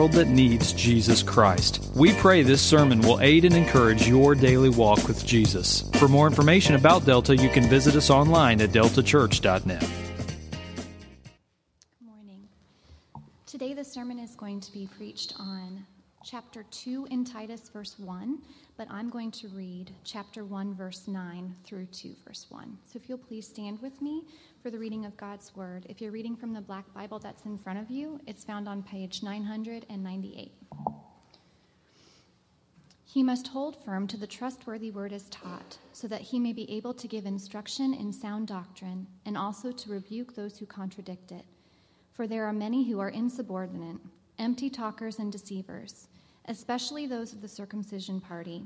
world that needs Jesus Christ. We pray this sermon will aid and encourage your daily walk with Jesus. For more information about Delta, you can visit us online at deltachurch.net. Good morning. Today, the sermon is going to be preached on chapter 2 in Titus, verse 1, but I'm going to read chapter 1, verse 9 through 2, verse 1. So if you'll please stand with me for the reading of God's word. If you're reading from the Black Bible that's in front of you, it's found on page 998. He must hold firm to the trustworthy word as taught, so that he may be able to give instruction in sound doctrine, and also to rebuke those who contradict it. For there are many who are insubordinate, empty talkers, and deceivers, especially those of the circumcision party.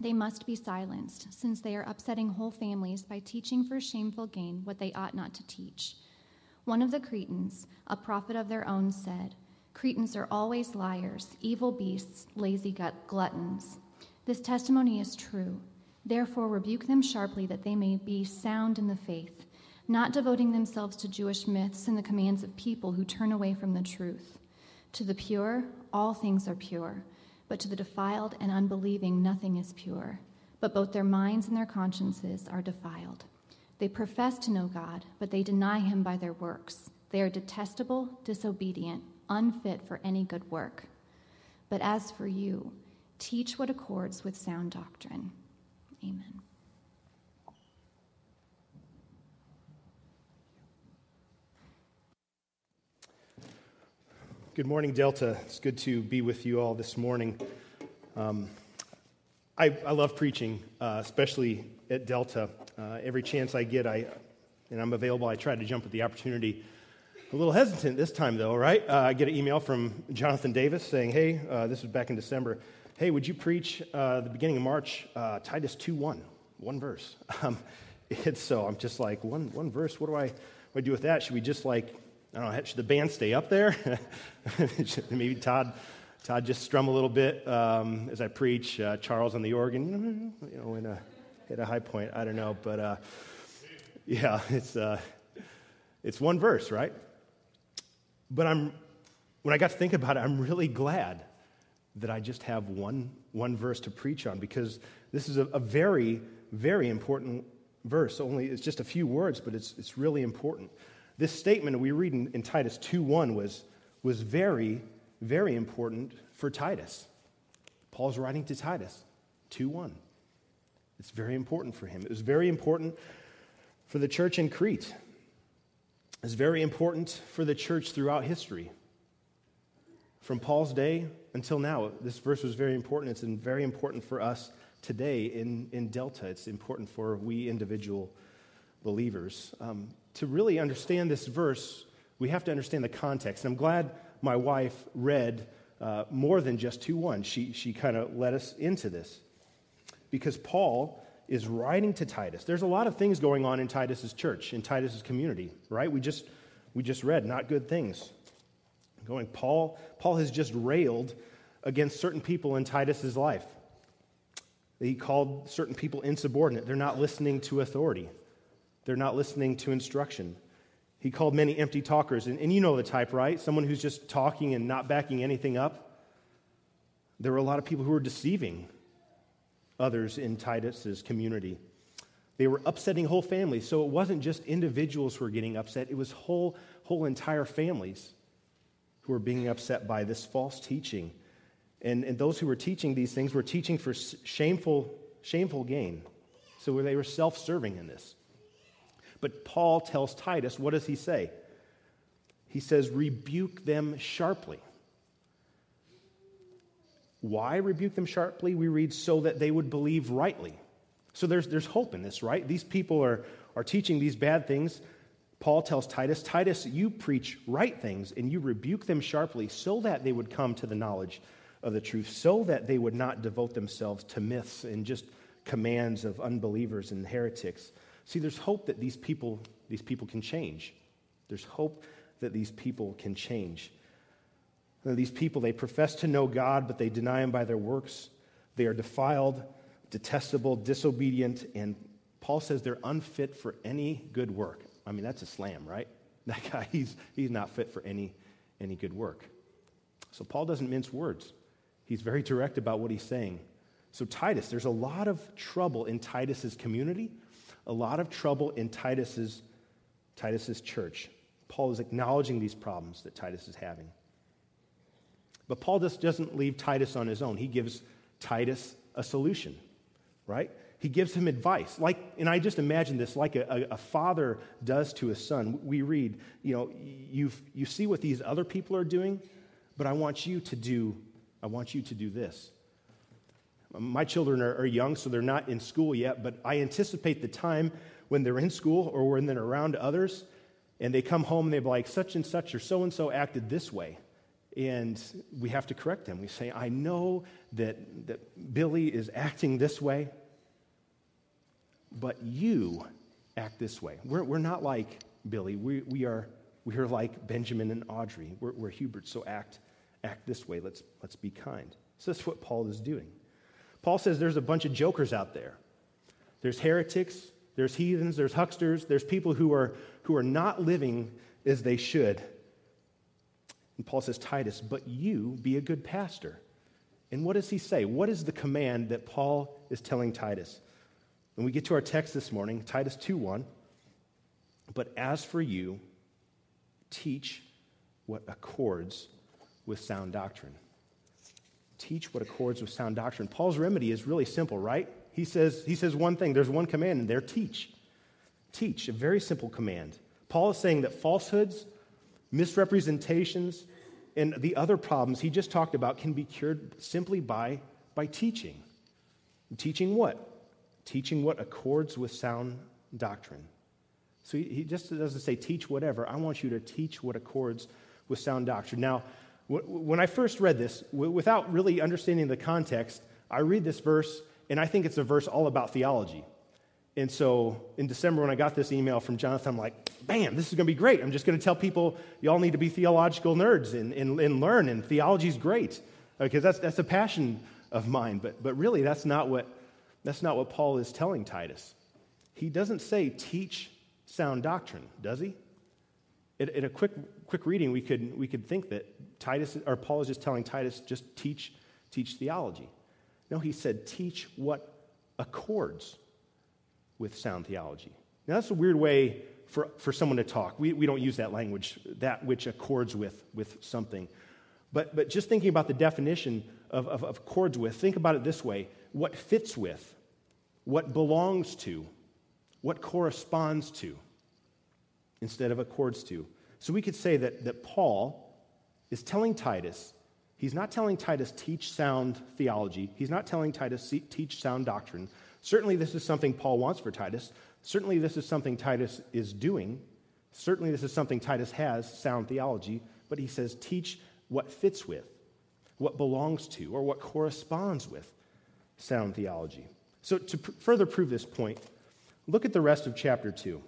They must be silenced, since they are upsetting whole families by teaching for shameful gain what they ought not to teach. One of the Cretans, a prophet of their own, said, Cretans are always liars, evil beasts, lazy gut gluttons. This testimony is true. Therefore, rebuke them sharply that they may be sound in the faith, not devoting themselves to Jewish myths and the commands of people who turn away from the truth. To the pure, all things are pure but to the defiled and unbelieving, nothing is pure. But both their minds and their consciences are defiled. They profess to know God, but they deny him by their works. They are detestable, disobedient, unfit for any good work. But as for you, teach what accords with sound doctrine. Amen. Good morning, Delta. It's good to be with you all this morning. Um, I, I, love preaching, uh, especially at Delta. Uh, every chance I get, I, and I'm available, I try to jump at the opportunity. A little hesitant this time, though, right? Uh, I get an email from Jonathan Davis saying, hey, uh, this was back in December. Hey, would you preach uh, the beginning of March, uh, Titus 2 1, one verse? Um, it's so, I'm just like, one, one verse, what do I, what do I do with that? Should we just like I don't know, should the band stay up there? Maybe Todd, Todd just strum a little bit um, as I preach. Uh, Charles on the organ, you know, in a, hit a high point. I don't know, but uh, yeah, it's, uh, it's one verse, right? But I'm, when I got to think about it, I'm really glad that I just have one, one verse to preach on because this is a, a very, very important verse. Only it's just a few words, but it's, it's really important. This statement we read in, in Titus 2.1 was, was very, very important for Titus. Paul's writing to Titus 2.1. It's very important for him. It was very important for the church in Crete. It's very important for the church throughout history. From Paul's day until now, this verse was very important. It's very important for us today in, in Delta. It's important for we individual believers. Um, to really understand this verse, we have to understand the context. And I'm glad my wife read uh, more than just 2 1. She, she kind of led us into this. Because Paul is writing to Titus. There's a lot of things going on in Titus's church, in Titus's community, right? We just, we just read not good things. Going, Paul, Paul has just railed against certain people in Titus's life. He called certain people insubordinate. They're not listening to authority. They're not listening to instruction. He called many empty talkers. And, and you know the type, right? Someone who's just talking and not backing anything up. There were a lot of people who were deceiving others in Titus's community. They were upsetting whole families. So it wasn't just individuals who were getting upset, it was whole, whole entire families who were being upset by this false teaching. And, and those who were teaching these things were teaching for shameful, shameful gain. So they were self serving in this. But Paul tells Titus, what does he say? He says, rebuke them sharply. Why rebuke them sharply? We read, so that they would believe rightly. So there's, there's hope in this, right? These people are, are teaching these bad things. Paul tells Titus, Titus, you preach right things and you rebuke them sharply so that they would come to the knowledge of the truth, so that they would not devote themselves to myths and just commands of unbelievers and heretics. See, there's hope that these people, these people can change. There's hope that these people can change. these people, they profess to know God, but they deny Him by their works. They are defiled, detestable, disobedient, and Paul says they're unfit for any good work. I mean, that's a slam, right? That guy, he's, he's not fit for any, any good work. So Paul doesn't mince words, he's very direct about what he's saying. So, Titus, there's a lot of trouble in Titus's community, a lot of trouble in Titus's, Titus's church. Paul is acknowledging these problems that Titus is having. But Paul just doesn't leave Titus on his own. He gives Titus a solution, right? He gives him advice. Like, and I just imagine this like a, a, father does to a son. We read, you know, you you see what these other people are doing, but I want you to do, I want you to do this. My children are, are young, so they're not in school yet, but I anticipate the time when they're in school or when they're around others and they come home and they're like, such and such or so and so acted this way. And we have to correct them. We say, I know that, that Billy is acting this way, but you act this way. We're, we're not like Billy. We, we, are, we are like Benjamin and Audrey. We're, we're Hubert, so act, act this way. Let's, let's be kind. So that's what Paul is doing. Paul says there's a bunch of jokers out there. There's heretics, there's heathens, there's hucksters, there's people who are, who are not living as they should. And Paul says, Titus, but you be a good pastor. And what does he say? What is the command that Paul is telling Titus? When we get to our text this morning, Titus 2:1, but as for you, teach what accords with sound doctrine. Teach what accords with sound doctrine. Paul's remedy is really simple, right? He says, he says one thing, there's one command, and there teach. Teach, a very simple command. Paul is saying that falsehoods, misrepresentations, and the other problems he just talked about can be cured simply by, by teaching. Teaching what? Teaching what accords with sound doctrine. So he, he just doesn't say teach whatever. I want you to teach what accords with sound doctrine. Now, when I first read this, without really understanding the context, I read this verse and I think it's a verse all about theology. And so in December, when I got this email from Jonathan, I'm like, bam, this is going to be great. I'm just going to tell people, y'all need to be theological nerds and, and, and learn, and theology is great. Uh, because that's, that's a passion of mine. But, but really, that's not, what, that's not what Paul is telling Titus. He doesn't say teach sound doctrine, does he? In, in a quick, quick reading, we could, we could think that Titus, or Paul is just telling Titus, just teach, teach theology. No, he said, teach what accords with sound theology. Now, that's a weird way for, for someone to talk. We, we don't use that language, that which accords with, with something. But, but just thinking about the definition of, of, of accords with, think about it this way what fits with, what belongs to, what corresponds to, instead of accords to. So we could say that, that Paul is telling Titus He's not telling Titus, teach sound theology. He's not telling Titus, teach sound doctrine. Certainly, this is something Paul wants for Titus. Certainly, this is something Titus is doing. Certainly, this is something Titus has, sound theology. But he says, teach what fits with, what belongs to, or what corresponds with sound theology. So, to pr- further prove this point, look at the rest of chapter 2.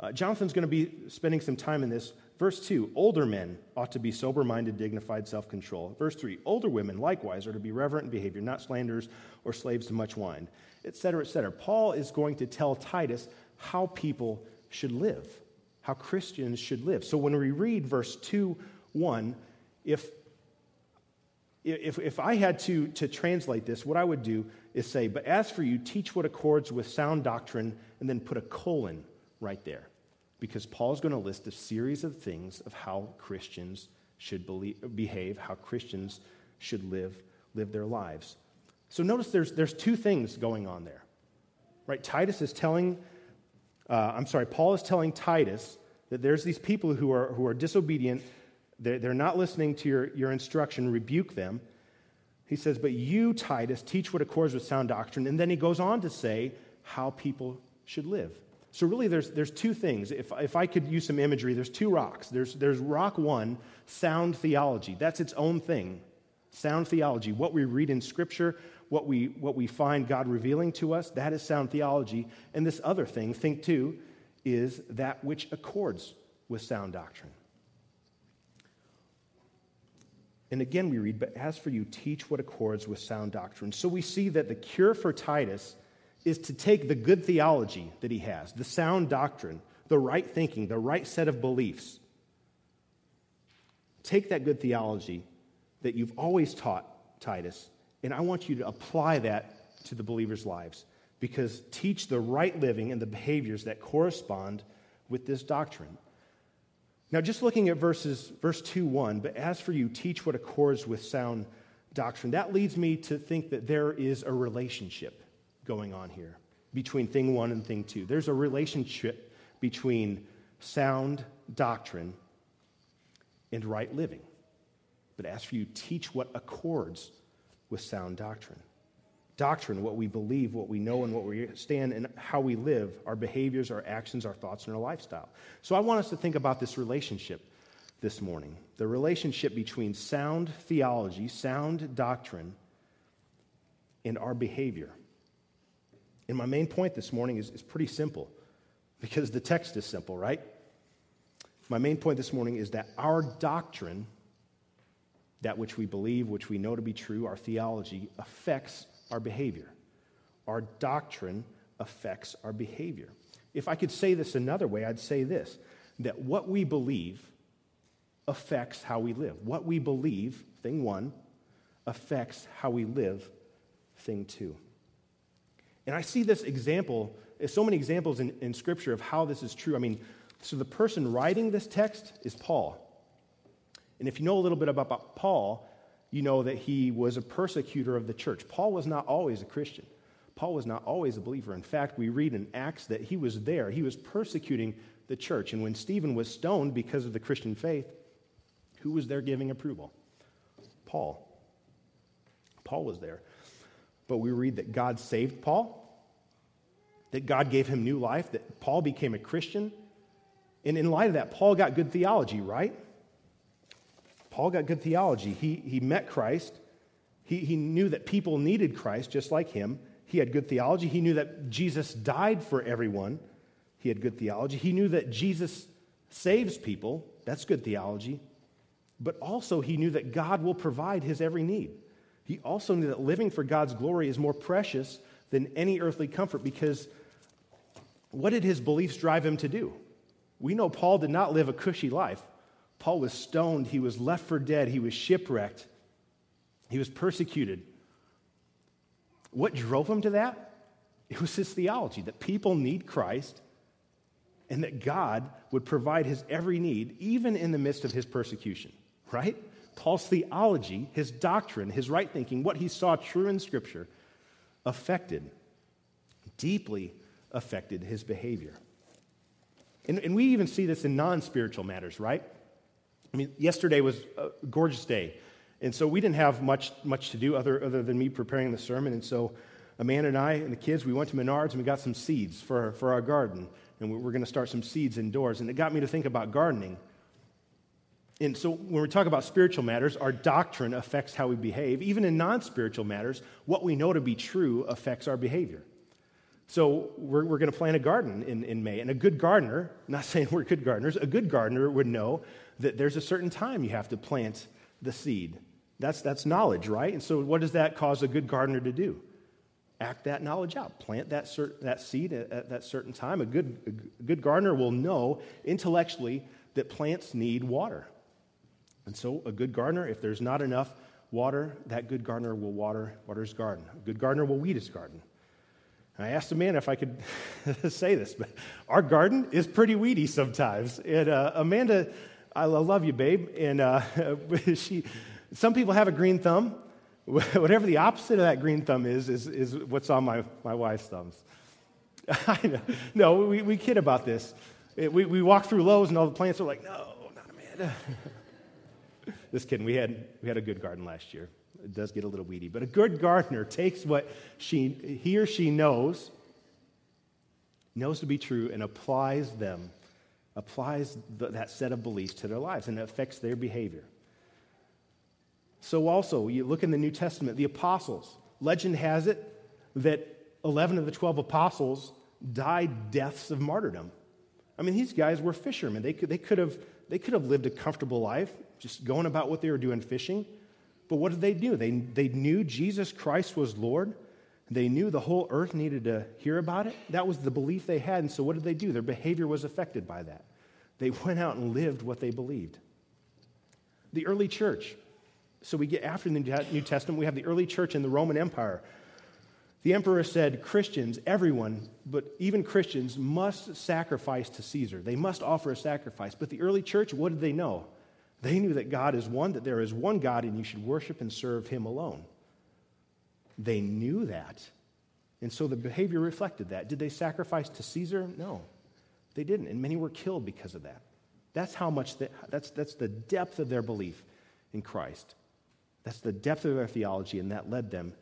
Uh, Jonathan's going to be spending some time in this Verse 2 Older men ought to be sober minded, dignified, self control. Verse 3 Older women likewise are to be reverent in behavior, not slanderers or slaves to much wine, etc., etc. Paul is going to tell Titus how people should live, how Christians should live. So when we read verse 2 1, if if, if I had to, to translate this, what I would do is say, But as for you, teach what accords with sound doctrine, and then put a colon right there because Paul's going to list a series of things of how Christians should believe, behave, how Christians should live, live their lives. So notice there's, there's two things going on there. Right? Titus is telling, uh, I'm sorry, Paul is telling Titus that there's these people who are, who are disobedient, they're, they're not listening to your, your instruction, rebuke them. He says, But you, Titus, teach what accords with sound doctrine. And then he goes on to say how people should live. So, really, there's, there's two things. If, if I could use some imagery, there's two rocks. There's, there's rock one, sound theology. That's its own thing. Sound theology. What we read in Scripture, what we, what we find God revealing to us, that is sound theology. And this other thing, think two, is that which accords with sound doctrine. And again, we read, But as for you, teach what accords with sound doctrine. So we see that the cure for Titus is to take the good theology that he has, the sound doctrine, the right thinking, the right set of beliefs, take that good theology that you've always taught Titus, and I want you to apply that to the believers' lives because teach the right living and the behaviors that correspond with this doctrine. Now, just looking at verses, verse 2 1, but as for you, teach what accords with sound doctrine. That leads me to think that there is a relationship going on here between thing one and thing two. There's a relationship between sound doctrine and right living. But as for you, teach what accords with sound doctrine. Doctrine, what we believe, what we know, and what we stand, and how we live, our behaviors, our actions, our thoughts, and our lifestyle. So I want us to think about this relationship this morning the relationship between sound theology, sound doctrine, and our behavior. And my main point this morning is, is pretty simple because the text is simple, right? My main point this morning is that our doctrine, that which we believe, which we know to be true, our theology, affects our behavior. Our doctrine affects our behavior. If I could say this another way, I'd say this that what we believe affects how we live. What we believe, thing one, affects how we live, thing two. And I see this example, eh, so many examples in, in Scripture of how this is true. I mean, so the person writing this text is Paul. And if you know a little bit about Paul, you know that he was a persecutor of the church. Paul was not always a Christian. Paul was not always a believer. In fact, we read in Acts that he was there. He was persecuting the church. And when Stephen was stoned because of the Christian faith, who was there giving approval? Paul. Paul was there. But we read that God saved Paul, that God gave him new life, that Paul became a Christian. And in light of that, Paul got good theology, right? Paul got good theology. He, he met Christ. He, he knew that people needed Christ just like him. He had good theology. He knew that Jesus died for everyone. He had good theology. He knew that Jesus saves people. That's good theology. But also, he knew that God will provide his every need. He also knew that living for God's glory is more precious than any earthly comfort because what did his beliefs drive him to do? We know Paul did not live a cushy life. Paul was stoned, he was left for dead, he was shipwrecked, he was persecuted. What drove him to that? It was his theology that people need Christ and that God would provide his every need, even in the midst of his persecution, right? Paul's theology, his doctrine, his right thinking, what he saw true in Scripture, affected, deeply affected his behavior. And, and we even see this in non spiritual matters, right? I mean, yesterday was a gorgeous day. And so we didn't have much, much to do other, other than me preparing the sermon. And so Amanda and I and the kids, we went to Menards and we got some seeds for, for our garden. And we're going to start some seeds indoors. And it got me to think about gardening. And so when we talk about spiritual matters, our doctrine affects how we behave. Even in non spiritual matters, what we know to be true affects our behavior. So we're, we're going to plant a garden in, in May. And a good gardener, not saying we're good gardeners, a good gardener would know that there's a certain time you have to plant the seed. That's, that's knowledge, right? And so what does that cause a good gardener to do? Act that knowledge out. Plant that, cert, that seed at, at that certain time. A good, a good gardener will know intellectually that plants need water. And so, a good gardener, if there's not enough water, that good gardener will water, water his garden. A good gardener will weed his garden. And I asked Amanda if I could say this, but our garden is pretty weedy sometimes. And uh, Amanda, I love you, babe. And uh, she, some people have a green thumb. Whatever the opposite of that green thumb is, is, is what's on my, my wife's thumbs. I know. No, we, we kid about this. It, we, we walk through Lowe's and all the plants are like, no, not Amanda. Just kidding. We had, we had a good garden last year. It does get a little weedy. But a good gardener takes what she, he or she knows, knows to be true, and applies them, applies the, that set of beliefs to their lives, and it affects their behavior. So, also, you look in the New Testament, the apostles. Legend has it that 11 of the 12 apostles died deaths of martyrdom. I mean, these guys were fishermen. They could, they could, have, they could have lived a comfortable life, just going about what they were doing fishing. But what did they do? They, they knew Jesus Christ was Lord. They knew the whole earth needed to hear about it. That was the belief they had. And so what did they do? Their behavior was affected by that. They went out and lived what they believed. The early church. So we get after the New Testament, we have the early church in the Roman Empire. The emperor said Christians, everyone, but even Christians, must sacrifice to Caesar. They must offer a sacrifice. But the early church, what did they know? They knew that God is one, that there is one God, and you should worship and serve him alone. They knew that. And so the behavior reflected that. Did they sacrifice to Caesar? No, they didn't. And many were killed because of that. That's how much, the, that's, that's the depth of their belief in Christ. That's the depth of their theology, and that led them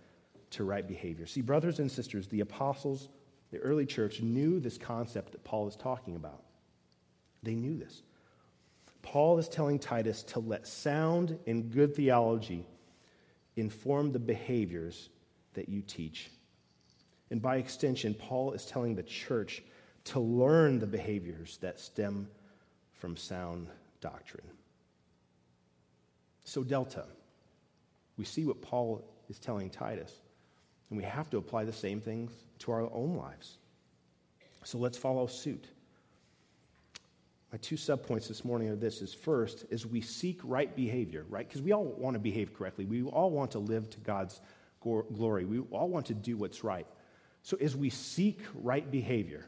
to right behavior. See, brothers and sisters, the apostles, the early church knew this concept that Paul is talking about. They knew this. Paul is telling Titus to let sound and good theology inform the behaviors that you teach. And by extension, Paul is telling the church to learn the behaviors that stem from sound doctrine. So, Delta, we see what Paul is telling Titus, and we have to apply the same things to our own lives. So, let's follow suit. My two subpoints this morning are this is first, is we seek right behavior, right? Because we all want to behave correctly. We all want to live to God's glory. We all want to do what's right. So as we seek right behavior,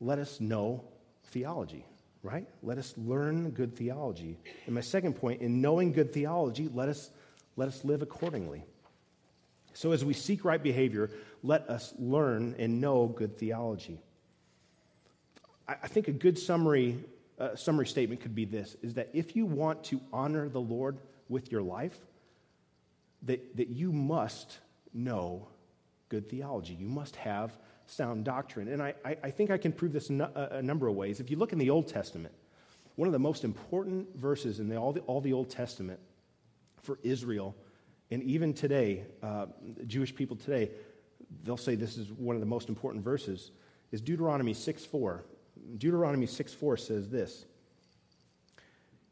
let us know theology, right? Let us learn good theology. And my second point, in knowing good theology, let us, let us live accordingly. So as we seek right behavior, let us learn and know good theology. I think a good summary, uh, summary statement could be this is that if you want to honor the Lord with your life, that, that you must know good theology. You must have sound doctrine. And I, I think I can prove this a, a number of ways. If you look in the Old Testament, one of the most important verses in the, all, the, all the Old Testament for Israel, and even today, uh, Jewish people today, they'll say this is one of the most important verses, is Deuteronomy 6 4. Deuteronomy 6 4 says this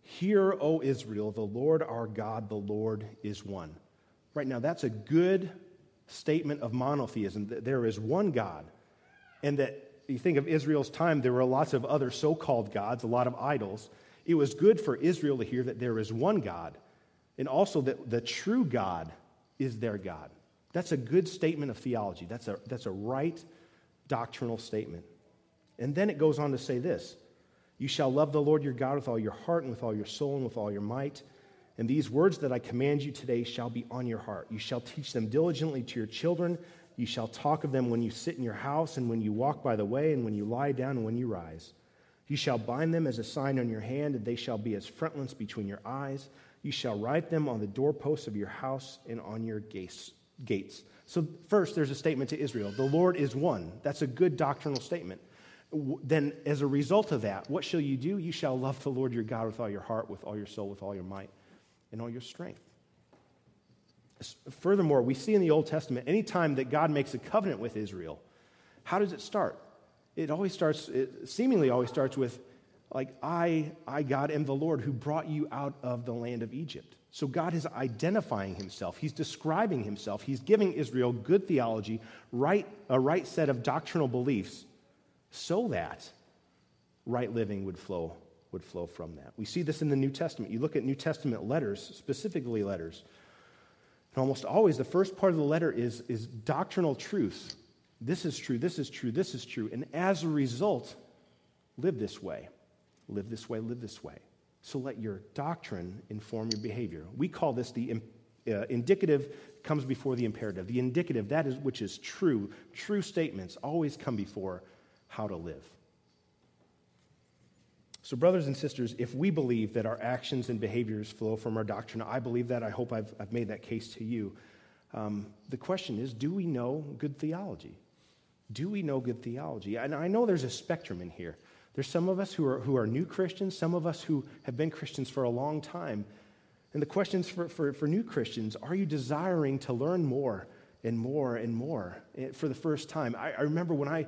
Hear, O Israel, the Lord our God, the Lord is one. Right now, that's a good statement of monotheism that there is one God, and that you think of Israel's time, there were lots of other so called gods, a lot of idols. It was good for Israel to hear that there is one God, and also that the true God is their God. That's a good statement of theology. That's a, that's a right doctrinal statement. And then it goes on to say this You shall love the Lord your God with all your heart and with all your soul and with all your might. And these words that I command you today shall be on your heart. You shall teach them diligently to your children. You shall talk of them when you sit in your house and when you walk by the way and when you lie down and when you rise. You shall bind them as a sign on your hand, and they shall be as frontlets between your eyes. You shall write them on the doorposts of your house and on your gates. So, first, there's a statement to Israel the Lord is one. That's a good doctrinal statement then as a result of that, what shall you do? You shall love the Lord your God with all your heart, with all your soul, with all your might, and all your strength. Furthermore, we see in the Old Testament, anytime that God makes a covenant with Israel, how does it start? It always starts, it seemingly always starts with, like, I, I, God, am the Lord who brought you out of the land of Egypt. So God is identifying himself. He's describing himself. He's giving Israel good theology, right, a right set of doctrinal beliefs so that right living would flow would flow from that. We see this in the New Testament. You look at New Testament letters, specifically letters, and almost always the first part of the letter is, is doctrinal truth. This is true, this is true, this is true. And as a result, live this way. Live this way, live this way. So let your doctrine inform your behavior. We call this the uh, indicative comes before the imperative. The indicative, that is which is true, true statements always come before how to live. So, brothers and sisters, if we believe that our actions and behaviors flow from our doctrine, I believe that. I hope I've, I've made that case to you. Um, the question is do we know good theology? Do we know good theology? And I know there's a spectrum in here. There's some of us who are, who are new Christians, some of us who have been Christians for a long time. And the questions for, for, for new Christians are you desiring to learn more and more and more eh, for the first time? I, I remember when I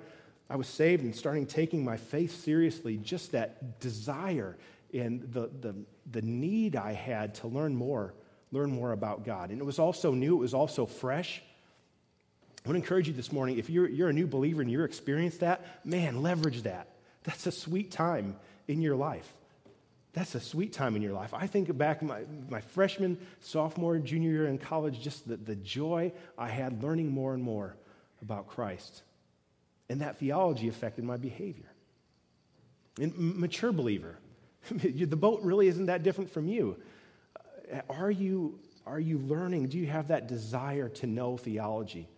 I was saved and starting taking my faith seriously, just that desire and the, the, the need I had to learn more, learn more about God. And it was also new, it was also fresh. I want to encourage you this morning if you're, you're a new believer and you're experienced that, man, leverage that. That's a sweet time in your life. That's a sweet time in your life. I think back my, my freshman, sophomore, junior year in college, just the, the joy I had learning more and more about Christ. And that theology affected my behavior. And mature believer, the boat really isn't that different from you. Uh, are you, are you learning? Do you have that desire to know theology?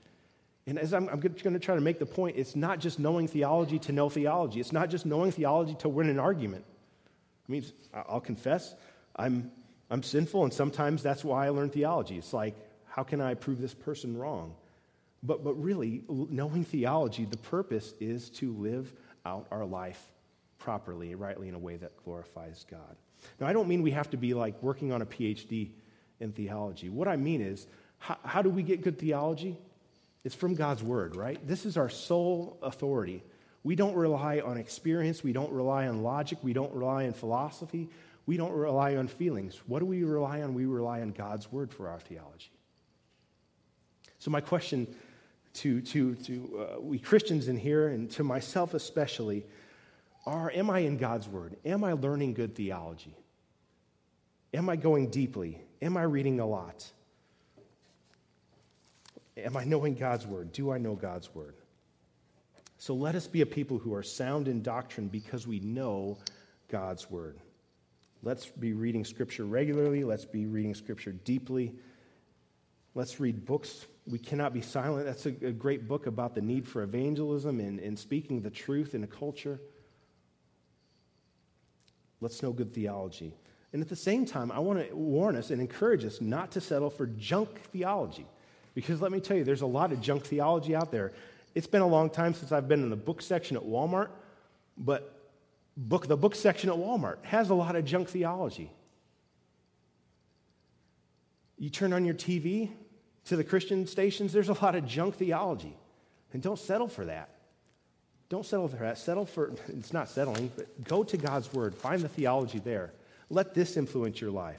And as I'm, I'm going to try to make the point, it's not just knowing theology to know theology. It's not just knowing theology to win an argument. I mean, I'll confess, I'm, I'm sinful, and sometimes that's why I learn theology. It's like, how can I prove this person wrong? But, but really, knowing theology, the purpose is to live out our life properly, rightly, in a way that glorifies God. Now, I don't mean we have to be like working on a PhD in theology. What I mean is, how, how do we get good theology? It's from God's Word, right? This is our sole authority. We don't rely on experience. We don't rely on logic. We don't rely on philosophy. We don't rely on feelings. What do we rely on? We rely on God's Word for our theology. So, my question to, to, to uh, we Christians in here, and to myself especially, are Am I in God's Word? Am I learning good theology? Am I going deeply? Am I reading a lot? Am I knowing God's Word? Do I know God's Word? So let us be a people who are sound in doctrine because we know God's Word. Let's be reading Scripture regularly. Let's be reading Scripture deeply. Let's read books. We cannot be silent. That's a, a great book about the need for evangelism and, and speaking the truth in a culture. Let's know good theology. And at the same time, I want to warn us and encourage us not to settle for junk theology. Because let me tell you, there's a lot of junk theology out there. It's been a long time since I've been in the book section at Walmart, but book, the book section at Walmart has a lot of junk theology. You turn on your TV to the Christian stations, there's a lot of junk theology. And don't settle for that. Don't settle for that. Settle for, it's not settling, but go to God's Word. Find the theology there. Let this influence your life.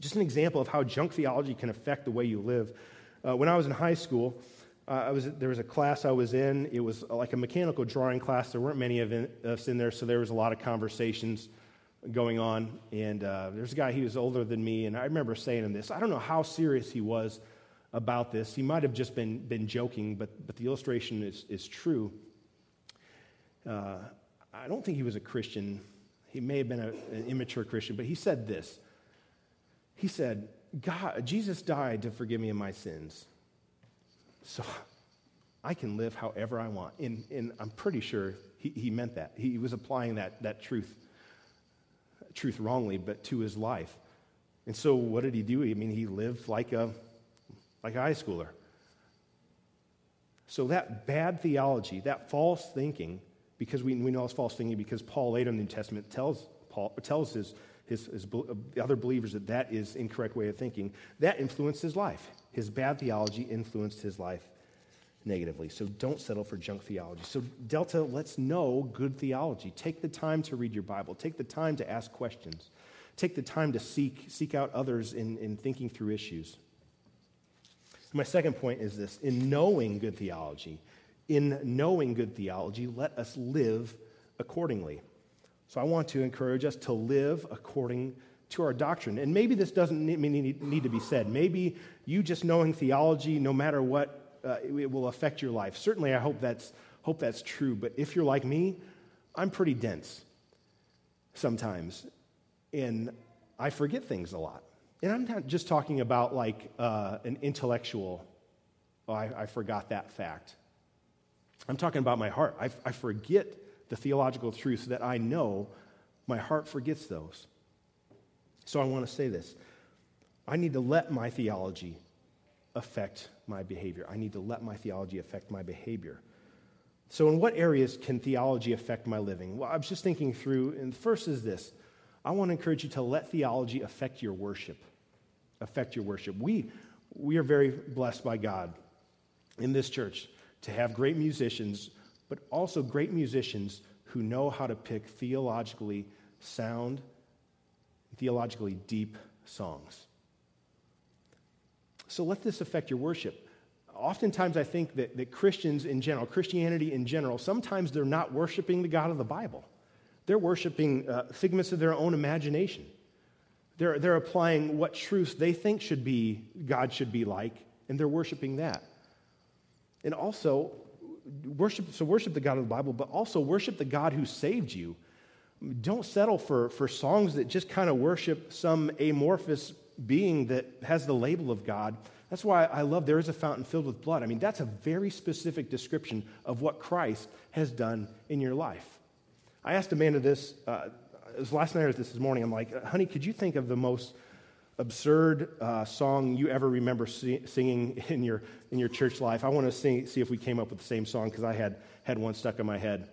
Just an example of how junk theology can affect the way you live. Uh, when I was in high school, uh, was, there was a class I was in. It was like a mechanical drawing class. There weren't many of us in there, so there was a lot of conversations going on. And uh, there's a guy, he was older than me, and I remember saying him this. I don't know how serious he was about this. He might have just been, been joking, but, but the illustration is, is true. Uh, I don't think he was a Christian. He may have been a, an immature Christian, but he said this he said, God, Jesus died to forgive me of my sins. So I can live however I want. And, and I'm pretty sure he, he meant that. He was applying that, that truth, truth wrongly, but to his life. And so what did he do? I mean, he lived like a, like a high schooler. So that bad theology, that false thinking, because we, we know it's false thinking because Paul later in the New Testament tells, Paul, tells his his, his uh, other believers that that is incorrect way of thinking, that influenced his life. His bad theology influenced his life negatively. So don't settle for junk theology. So, Delta, let's know good theology. Take the time to read your Bible, take the time to ask questions, take the time to seek, seek out others in, in thinking through issues. My second point is this in knowing good theology, in knowing good theology, let us live accordingly. So I want to encourage us to live according to our doctrine. And maybe this doesn't need to be said. Maybe you just knowing theology, no matter what, uh, it will affect your life. Certainly, I hope that's, hope that's true. But if you're like me, I'm pretty dense sometimes. And I forget things a lot. And I'm not just talking about like uh, an intellectual, oh, I, I, forgot that fact. I'm talking about my heart. I, I forget the theological truths that I know, my heart forgets those. So I want to say this I need to let my theology affect my behavior. I need to let my theology affect my behavior. So, in what areas can theology affect my living? Well, I was just thinking through, and first is this I want to encourage you to let theology affect your worship. Affect your worship. We, we are very blessed by God in this church to have great musicians but also great musicians who know how to pick theologically sound, theologically deep songs. So let this affect your worship. Oftentimes, I think that, that Christians in general, Christianity in general, sometimes they're not worshiping the God of the Bible. they're worshiping uh, figments of their own imagination. They're, they're applying what truths they think should be, God should be like, and they're worshiping that. And also, worship, so worship the God of the Bible, but also worship the God who saved you. Don't settle for, for songs that just kind of worship some amorphous being that has the label of God. That's why I love there is a fountain filled with blood. I mean, that's a very specific description of what Christ has done in your life. I asked Amanda this uh, it was last night or this morning. I'm like, honey, could you think of the most absurd uh, song you ever remember see, singing in your, in your church life? I want to see if we came up with the same song because I had, had one stuck in my head.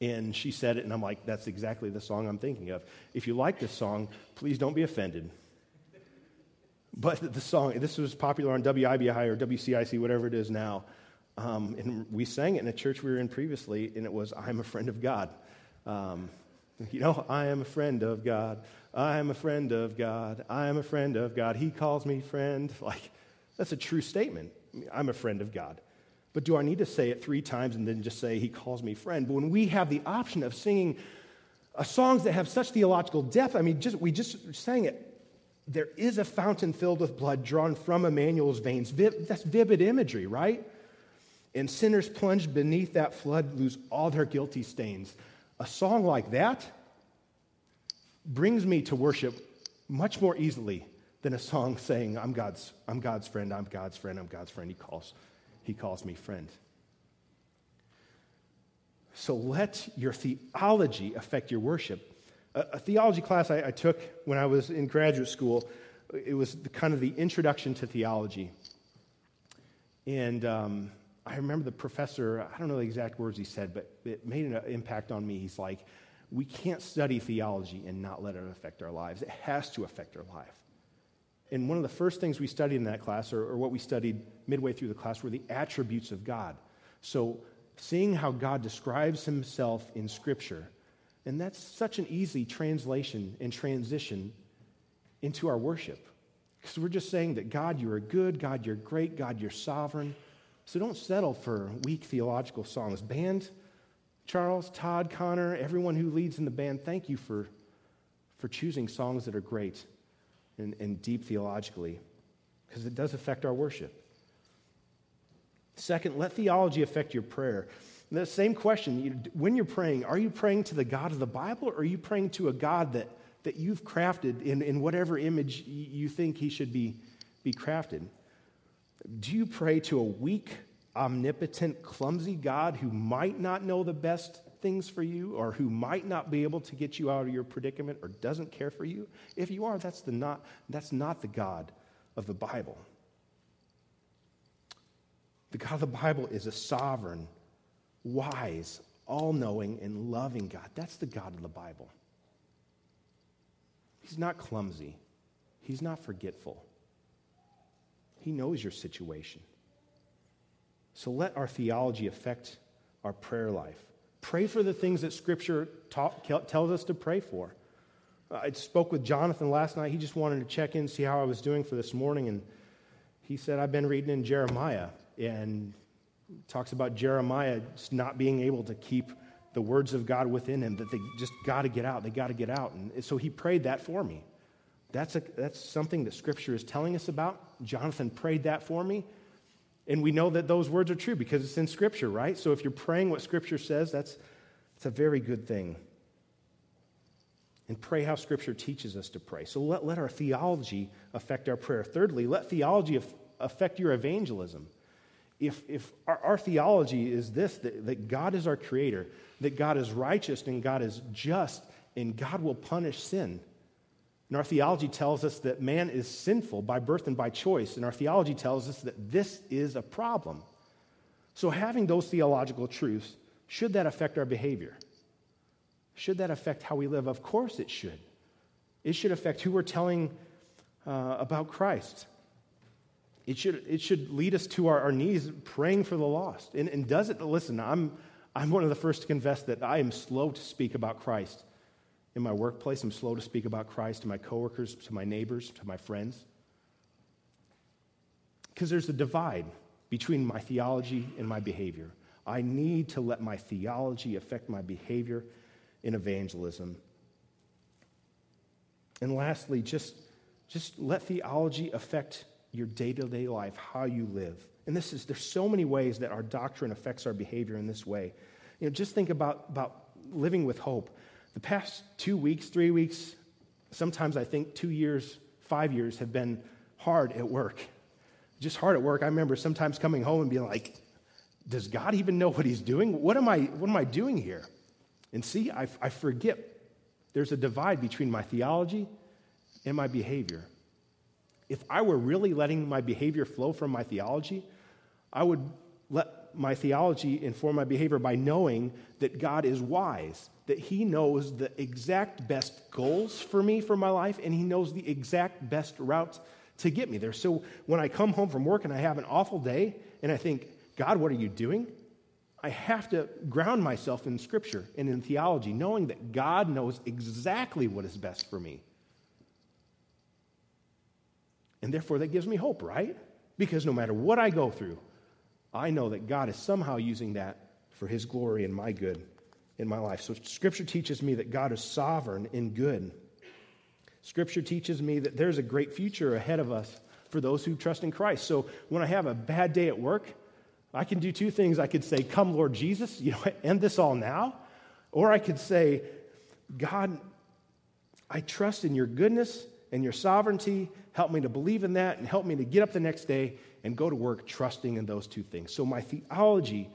And she said it, and I'm like, that's exactly the song I'm thinking of. If you like this song, please don't be offended. But the song, this was popular on WIBI or WCIC, whatever it is now. Um, and we sang it in a church we were in previously, and it was I'm a Friend of God. Um, you know, I am a friend of God. I am a friend of God. I am a friend of God. He calls me friend. Like, that's a true statement. I'm a friend of God. But do I need to say it three times and then just say, He calls me friend? But when we have the option of singing uh, songs that have such theological depth, I mean, just, we just sang it. There is a fountain filled with blood drawn from Emmanuel's veins. That's vivid imagery, right? And sinners plunged beneath that flood lose all their guilty stains a song like that brings me to worship much more easily than a song saying, I'm God's, I'm God's friend, I'm God's friend, I'm God's friend. He calls, he calls me friend. So let your theology affect your worship. A, a theology class I, I, took when I was in graduate school, it was the, kind of the introduction to theology. And um, I remember the professor, I don't know the exact words he said, but it made an impact on me. He's like, we can't study theology and not let it affect our lives. It has to affect our life. And one of the first things we studied in that class, or, or what we studied midway through the class, were the attributes of God. So, seeing how God describes himself in Scripture, and that's such an easy translation and transition into our worship. Because we're just saying that God, you are good, God, you're great, God, you're sovereign. So don't settle for weak theological songs. Band, Charles, Todd, Connor, everyone who leads in the band, thank you for, for choosing songs that are great and, and deep theologically, because it does affect our worship. Second, let theology affect your prayer. The same question when you're praying, are you praying to the God of the Bible or are you praying to a God that, that you've crafted in, in whatever image you think he should be, be crafted? Do you pray to a weak, omnipotent, clumsy God who might not know the best things for you or who might not be able to get you out of your predicament or doesn't care for you? If you are, that's, the not, that's not the God of the Bible. The God of the Bible is a sovereign, wise, all knowing, and loving God. That's the God of the Bible. He's not clumsy, He's not forgetful. He knows your situation. So let our theology affect our prayer life. Pray for the things that Scripture tells us to pray for. I spoke with Jonathan last night. He just wanted to check in, see how I was doing for this morning. And he said, I've been reading in Jeremiah. And talks about Jeremiah not being able to keep the words of God within him, that they just got to get out. They got to get out. And so he prayed that for me. That's, a, that's something that Scripture is telling us about. Jonathan prayed that for me. And we know that those words are true because it's in Scripture, right? So if you're praying what Scripture says, that's, that's a very good thing. And pray how Scripture teaches us to pray. So let, let our theology affect our prayer. Thirdly, let theology affect your evangelism. If, if our, our theology is this that, that God is our creator, that God is righteous and God is just, and God will punish sin and our theology tells us that man is sinful by birth and by choice. And our theology tells us that this is a problem. So, having those theological truths, should that affect our behavior? Should that affect how we live? Of course it should. It should affect who we're telling uh, about Christ. It should, it should lead us to our, our knees praying for the lost. And, and does it, listen, I'm, I'm one of the first to confess that I am slow to speak about Christ in my workplace, I'm slow to speak about Christ to my coworkers, to my neighbors, to my friends. Because there's a divide between my theology and my behavior. I need to let my theology affect my behavior. in evangelism. And lastly, just, just let theology affect your day to day life, how you live. And this is, there's so many ways that our doctrine affects our behavior in this way. You know, just think about, about living with hope. The past two weeks, three weeks, sometimes I think two years, five years have been hard at work. Just hard at work. I remember sometimes coming home and being like, does God even know what he's doing? What am I, what am I doing here? And see, I, I forget there's a divide between my theology and my behavior. If I were really letting my behavior flow from my theology, I would let my theology inform my behavior by knowing that God is wise, that He knows the exact best goals for me for my life, and He knows the exact best route to get me there. So when I come home from work and I have an awful day and I think, God, what are you doing? I have to ground myself in Scripture and in theology, knowing that God knows exactly what is best for me. And therefore, that gives me hope, right? Because no matter what I go through, I know that God is somehow using that for His glory and my good in my life. So, Scripture teaches me that God is sovereign in good. Scripture teaches me that there's a great future ahead of us for those who trust in Christ. So, when I have a bad day at work, I can do two things. I could say, Come, Lord Jesus, you know, end this all now. Or I could say, God, I trust in your goodness and your sovereignty. Help me to believe in that and help me to get up the next day and go to work trusting in those two things. So my theology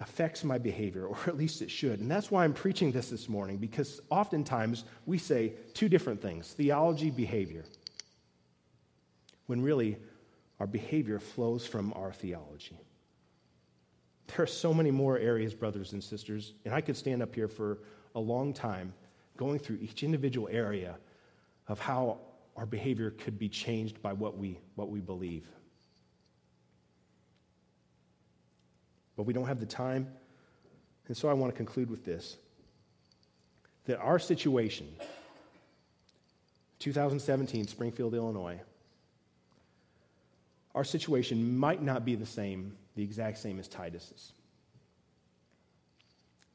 affects my behavior, or at least it should. And that's why I'm preaching this this morning, because oftentimes we say two different things theology, behavior, when really our behavior flows from our theology. There are so many more areas, brothers and sisters, and I could stand up here for a long time going through each individual area of how our behavior could be changed by what we, what we believe. But we don't have the time, and so I want to conclude with this that our situation, 2017, Springfield, Illinois, our situation might not be the same, the exact same as Titus's.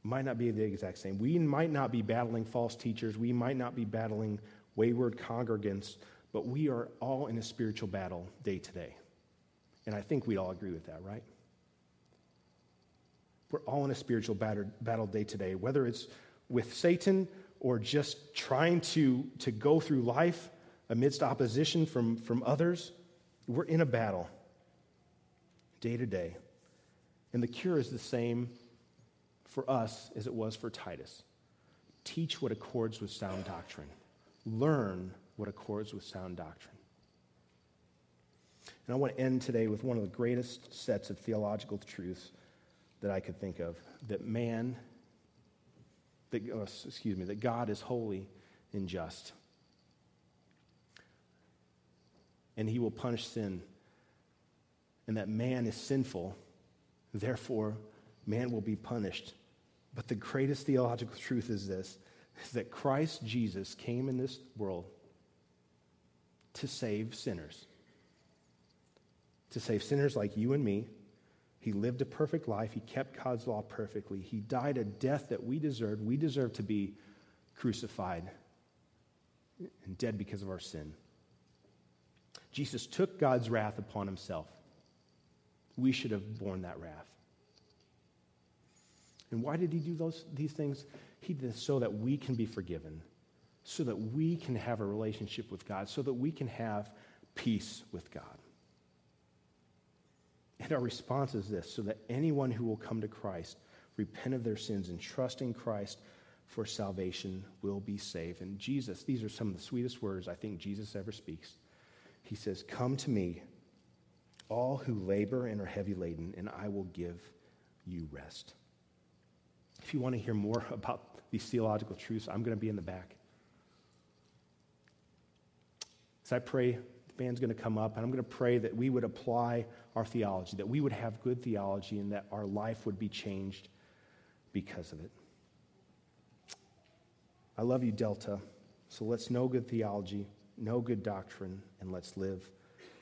Might not be the exact same. We might not be battling false teachers. We might not be battling wayward congregants, but we are all in a spiritual battle day to day. And I think we all agree with that, right? We're all in a spiritual battle day to day, whether it's with Satan or just trying to, to go through life amidst opposition from, from others. We're in a battle day to day. And the cure is the same for us as it was for Titus. Teach what accords with sound doctrine, learn what accords with sound doctrine. And I want to end today with one of the greatest sets of theological truths that I could think of that man, that, oh, excuse me, that God is holy and just. and he will punish sin. And that man is sinful, therefore, man will be punished. But the greatest theological truth is this is that Christ Jesus came in this world to save sinners. To save sinners like you and me. He lived a perfect life. He kept God's law perfectly. He died a death that we deserved. We deserve to be crucified and dead because of our sin. Jesus took God's wrath upon himself. We should have borne that wrath. And why did he do those, these things? He did this so that we can be forgiven, so that we can have a relationship with God, so that we can have peace with God. And our response is this so that anyone who will come to Christ, repent of their sins, and trust in Christ for salvation will be saved. And Jesus, these are some of the sweetest words I think Jesus ever speaks. He says, Come to me, all who labor and are heavy laden, and I will give you rest. If you want to hear more about these theological truths, I'm going to be in the back. As I pray, band's going to come up, and I'm going to pray that we would apply our theology, that we would have good theology, and that our life would be changed because of it. I love you, Delta. So let's know good theology know good doctrine, and let's live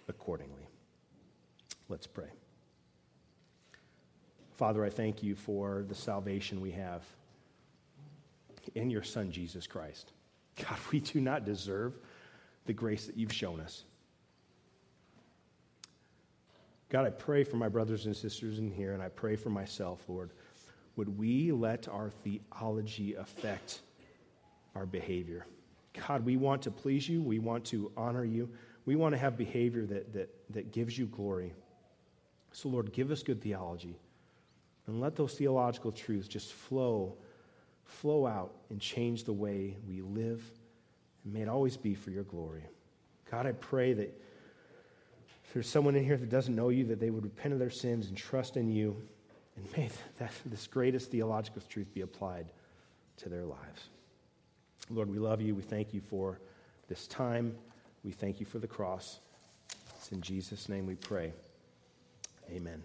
accordingly. Let's pray. Father, I thank you for the salvation we have. in your Son, Jesus Christ. God, we do not deserve the grace that you've shown us. God, I pray for my brothers and sisters in here, and I pray for myself, Lord. Would we let our theology affect our behavior? God, we want to please you. We want to honor you. We want to have behavior that, that, that gives you glory. So, Lord, give us good theology. And let those theological truths just flow, flow out and change the way we live. And may it always be for your glory. God, I pray that there's someone in here that doesn't know you, that they would repent of their sins and trust in you. And may that, this greatest theological truth be applied to their lives. Lord, we love you. We thank you for this time. We thank you for the cross. It's in Jesus' name we pray. Amen.